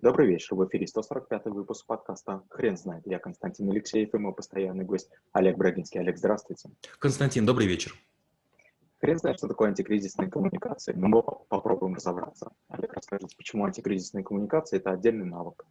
Добрый вечер, в эфире 145 выпуск подкаста «Хрен знает». Я Константин Алексеев и мой постоянный гость Олег Брагинский. Олег, здравствуйте. Константин, добрый вечер. Хрен знает, что такое антикризисные коммуникации, но мы попробуем разобраться. Олег, расскажите, почему антикризисные коммуникации – это отдельный навык?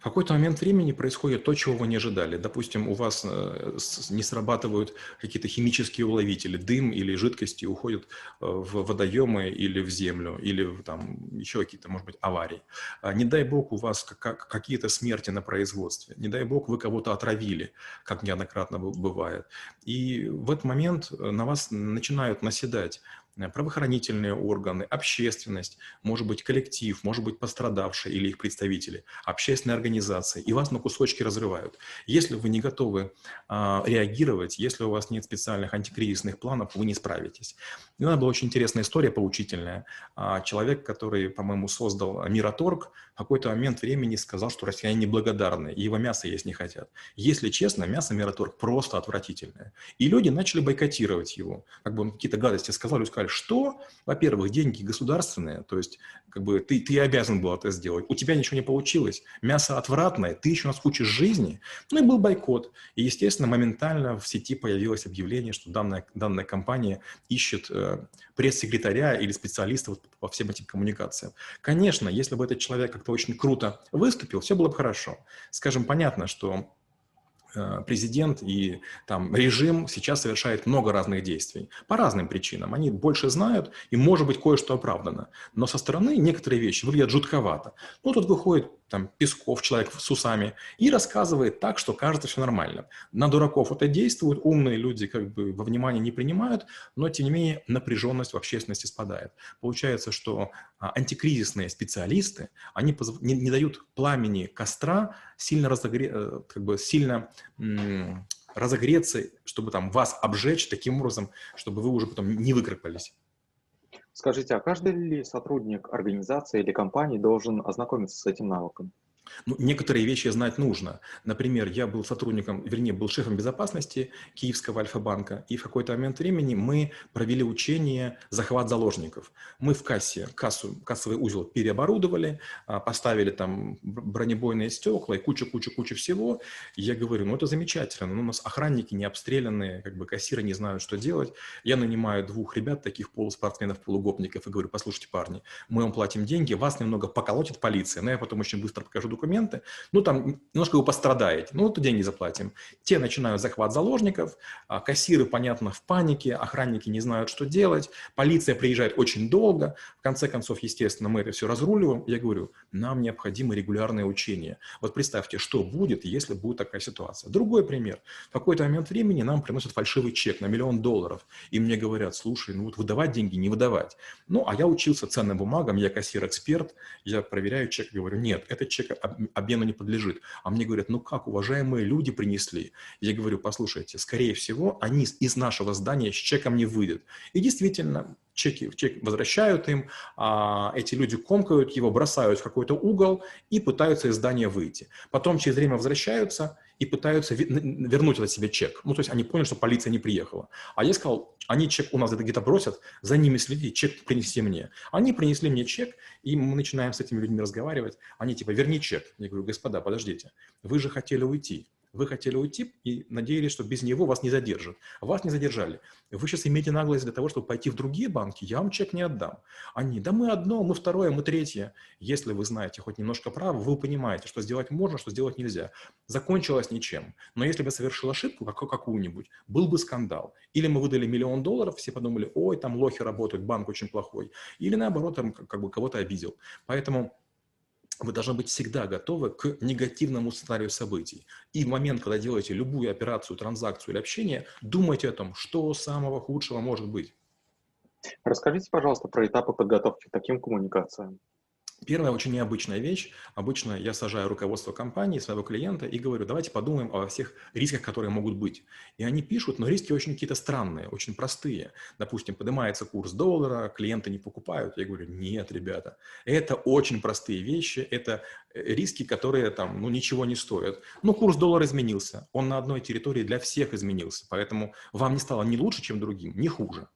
В какой-то момент времени происходит то, чего вы не ожидали. Допустим, у вас э, не срабатывают какие-то химические уловители, дым или жидкости уходят э, в водоемы или в землю, или там еще какие-то, может быть, аварии. А не дай бог у вас какие-то смерти на производстве, не дай бог вы кого-то отравили, как неоднократно бывает. И в этот момент э, на вас начинают наседать правоохранительные органы, общественность, может быть, коллектив, может быть, пострадавшие или их представители, общественные организации, и вас на кусочки разрывают. Если вы не готовы а, реагировать, если у вас нет специальных антикризисных планов, вы не справитесь. И у нас была очень интересная история, поучительная. А, человек, который, по-моему, создал Мираторг, в какой-то момент времени сказал, что россияне неблагодарны, и его мясо есть не хотят. Если честно, мясо Мираторг просто отвратительное. И люди начали бойкотировать его. Как бы он какие-то гадости сказал, люди сказали, сказали, что, во-первых, деньги государственные, то есть как бы ты, ты обязан был это сделать, у тебя ничего не получилось, мясо отвратное, ты еще нас учишь жизни. Ну и был бойкот. И, естественно, моментально в сети появилось объявление, что данная, данная компания ищет э, пресс-секретаря или специалистов по всем этим коммуникациям. Конечно, если бы этот человек как-то очень круто выступил, все было бы хорошо. Скажем, понятно, что президент и там режим сейчас совершает много разных действий по разным причинам. Они больше знают, и может быть кое-что оправдано. Но со стороны некоторые вещи выглядят жутковато. Ну, тут выходит там Песков, человек с усами, и рассказывает так, что кажется все нормально. На дураков это действует, умные люди как бы во внимание не принимают, но тем не менее напряженность в общественности спадает. Получается, что а, антикризисные специалисты, они не, не дают пламени костра сильно, разогре... Э, как бы сильно разогреться, чтобы там вас обжечь таким образом, чтобы вы уже потом не выкарпались. Скажите, а каждый ли сотрудник организации или компании должен ознакомиться с этим навыком? Ну, некоторые вещи знать нужно. Например, я был сотрудником, вернее, был шефом безопасности Киевского Альфа-банка, и в какой-то момент времени мы провели учение «Захват заложников». Мы в кассе, кассу, кассовый узел переоборудовали, а, поставили там бронебойные стекла и куча-куча-куча всего. Я говорю, ну это замечательно, но у нас охранники не обстрелянные, как бы кассиры не знают, что делать. Я нанимаю двух ребят, таких полуспортсменов, полугопников, и говорю, послушайте, парни, мы вам платим деньги, вас немного поколотит полиция, но я потом очень быстро покажу документы, ну, там немножко вы пострадаете, ну, то деньги заплатим. Те начинают захват заложников, а кассиры, понятно, в панике, охранники не знают, что делать, полиция приезжает очень долго, в конце концов, естественно, мы это все разруливаем. Я говорю, нам необходимо регулярное учение. Вот представьте, что будет, если будет такая ситуация. Другой пример. В какой-то момент времени нам приносят фальшивый чек на миллион долларов, и мне говорят, слушай, ну вот выдавать деньги, не выдавать. Ну, а я учился ценным бумагам, я кассир-эксперт, я проверяю чек, говорю, нет, этот чек обмену не подлежит. А мне говорят, ну как, уважаемые люди принесли. Я говорю, послушайте, скорее всего, они из нашего здания с чеком не выйдут. И действительно, чеки, чек возвращают им, а эти люди комкают его, бросают в какой-то угол и пытаются из здания выйти. Потом через время возвращаются и пытаются вернуть от себе чек. Ну, то есть они поняли, что полиция не приехала. А я сказал, они чек у нас где-то бросят, за ними следи, чек принеси мне. Они принесли мне чек, и мы начинаем с этими людьми разговаривать. Они типа, верни чек. Я говорю, господа, подождите, вы же хотели уйти. Вы хотели уйти и надеялись, что без него вас не задержат. Вас не задержали. Вы сейчас имеете наглость для того, чтобы пойти в другие банки, я вам чек не отдам. Они, да мы одно, мы второе, мы третье. Если вы знаете хоть немножко права, вы понимаете, что сделать можно, что сделать нельзя. Закончилось ничем. Но если бы совершил ошибку какую-нибудь, был бы скандал. Или мы выдали миллион долларов, все подумали, ой, там лохи работают, банк очень плохой. Или наоборот, там как бы кого-то обидел. Поэтому вы должны быть всегда готовы к негативному сценарию событий. И в момент, когда делаете любую операцию, транзакцию или общение, думайте о том, что самого худшего может быть. Расскажите, пожалуйста, про этапы подготовки к таким коммуникациям. Первая очень необычная вещь. Обычно я сажаю руководство компании, своего клиента и говорю, давайте подумаем о всех рисках, которые могут быть. И они пишут, но риски очень какие-то странные, очень простые. Допустим, поднимается курс доллара, клиенты не покупают. Я говорю, нет, ребята, это очень простые вещи, это э, риски, которые там, ну, ничего не стоят. Ну, курс доллара изменился, он на одной территории для всех изменился, поэтому вам не стало ни лучше, чем другим, ни хуже.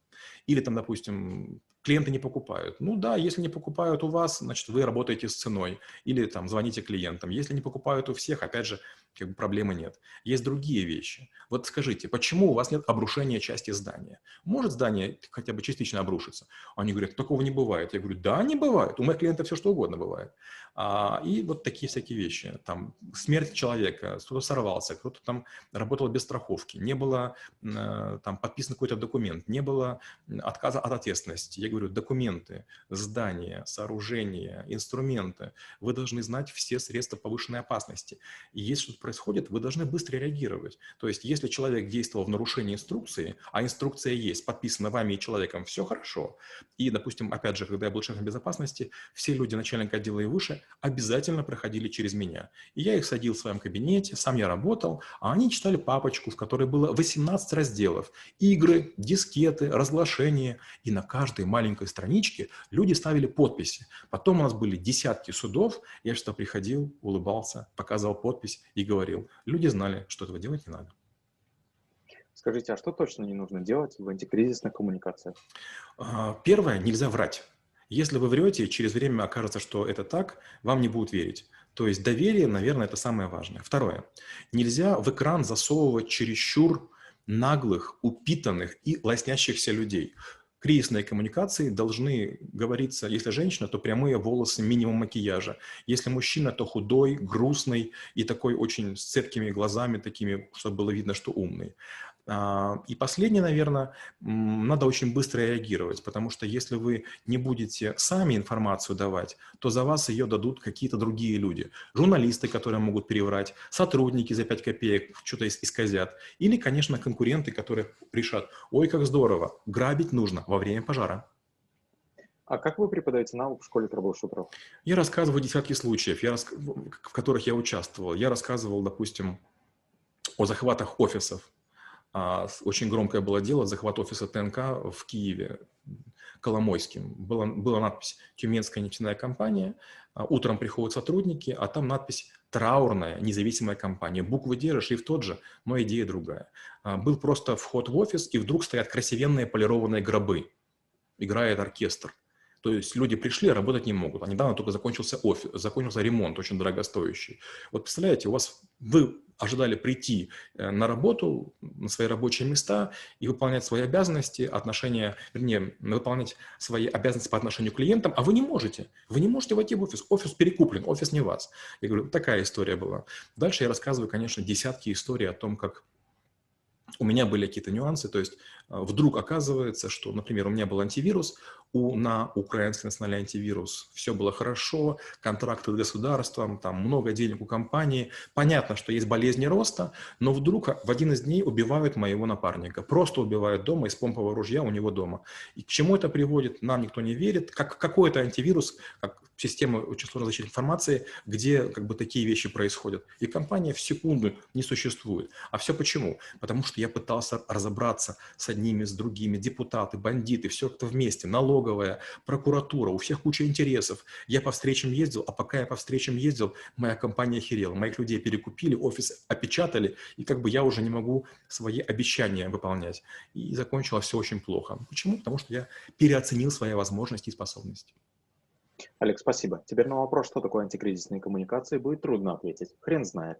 Или там, допустим, клиенты не покупают. Ну да, если не покупают у вас, значит, вы работаете с ценой или там звоните клиентам. Если не покупают у всех, опять же, как бы проблемы нет. Есть другие вещи. Вот скажите, почему у вас нет обрушения части здания? Может здание хотя бы частично обрушиться? Они говорят, такого не бывает. Я говорю, да, не бывает. У моих клиентов все что угодно бывает. А, и вот такие всякие вещи. Там смерть человека, кто-то сорвался, кто-то там работал без страховки, не было э, там подписан какой-то документ, не было отказа от ответственности. Я говорю, документы, здания, сооружения, инструменты. Вы должны знать все средства повышенной опасности. И если что-то происходит, вы должны быстро реагировать. То есть, если человек действовал в нарушении инструкции, а инструкция есть, подписана вами и человеком, все хорошо. И, допустим, опять же, когда я был шефом безопасности, все люди начальника отдела и выше обязательно проходили через меня. И я их садил в своем кабинете, сам я работал, а они читали папочку, в которой было 18 разделов. Игры, дискеты, разглашения. И на каждой маленькой страничке люди ставили подписи. Потом у нас были десятки судов. Я что приходил, улыбался, показывал подпись и говорил. Люди знали, что этого делать не надо. Скажите, а что точно не нужно делать в антикризисных коммуникациях? А, первое, нельзя врать. Если вы врете, через время окажется, что это так, вам не будут верить. То есть доверие, наверное, это самое важное. Второе. Нельзя в экран засовывать чересчур наглых, упитанных и лоснящихся людей. Кризисные коммуникации должны говориться, если женщина, то прямые волосы, минимум макияжа. Если мужчина, то худой, грустный и такой очень с цепкими глазами, такими, чтобы было видно, что умный. А, и последнее, наверное, надо очень быстро реагировать, потому что если вы не будете сами информацию давать, то за вас ее дадут какие-то другие люди. Журналисты, которые могут переврать, сотрудники за 5 копеек что-то исказят, или, конечно, конкуренты, которые решат, ой, как здорово, грабить нужно во время пожара. А как вы преподаете навык в школе трэблшутеров? Я рассказываю десятки случаев, я рас... в которых я участвовал. Я рассказывал, допустим, о захватах офисов, а, очень громкое было дело, захват офиса ТНК в Киеве, Коломойским. Была, была надпись «Тюменская нефтяная компания». А, утром приходят сотрудники, а там надпись «Траурная независимая компания». Буквы держишь, шрифт тот же, но идея другая. А, был просто вход в офис, и вдруг стоят красивенные полированные гробы. Играет оркестр. То есть люди пришли, а работать не могут. А недавно только закончился офис, закончился ремонт, очень дорогостоящий. Вот представляете, у вас вы ожидали прийти э, на работу, на свои рабочие места и выполнять свои обязанности, отношения, вернее, выполнять свои обязанности по отношению к клиентам, а вы не можете. Вы не можете войти в офис. Офис перекуплен, офис не вас. Я говорю, такая история была. Дальше я рассказываю, конечно, десятки историй о том, как у меня были какие-то нюансы, то есть вдруг оказывается, что, например, у меня был антивирус, у, на украинский национальный антивирус все было хорошо, контракты с государством, там много денег у компании. Понятно, что есть болезни роста, но вдруг в один из дней убивают моего напарника. Просто убивают дома из помпового ружья у него дома. И к чему это приводит, нам никто не верит. Как какой-то антивирус, как система очень сложной защиты информации, где как бы такие вещи происходят. И компания в секунду не существует. А все почему? Потому что я пытался разобраться с одними, с другими, депутаты, бандиты, все кто вместе, налоговая, прокуратура, у всех куча интересов. Я по встречам ездил, а пока я по встречам ездил, моя компания охерела. Моих людей перекупили, офис опечатали, и как бы я уже не могу свои обещания выполнять. И закончилось все очень плохо. Почему? Потому что я переоценил свои возможности и способности. Олег, спасибо. Теперь на вопрос, что такое антикризисные коммуникации, будет трудно ответить. Хрен знает.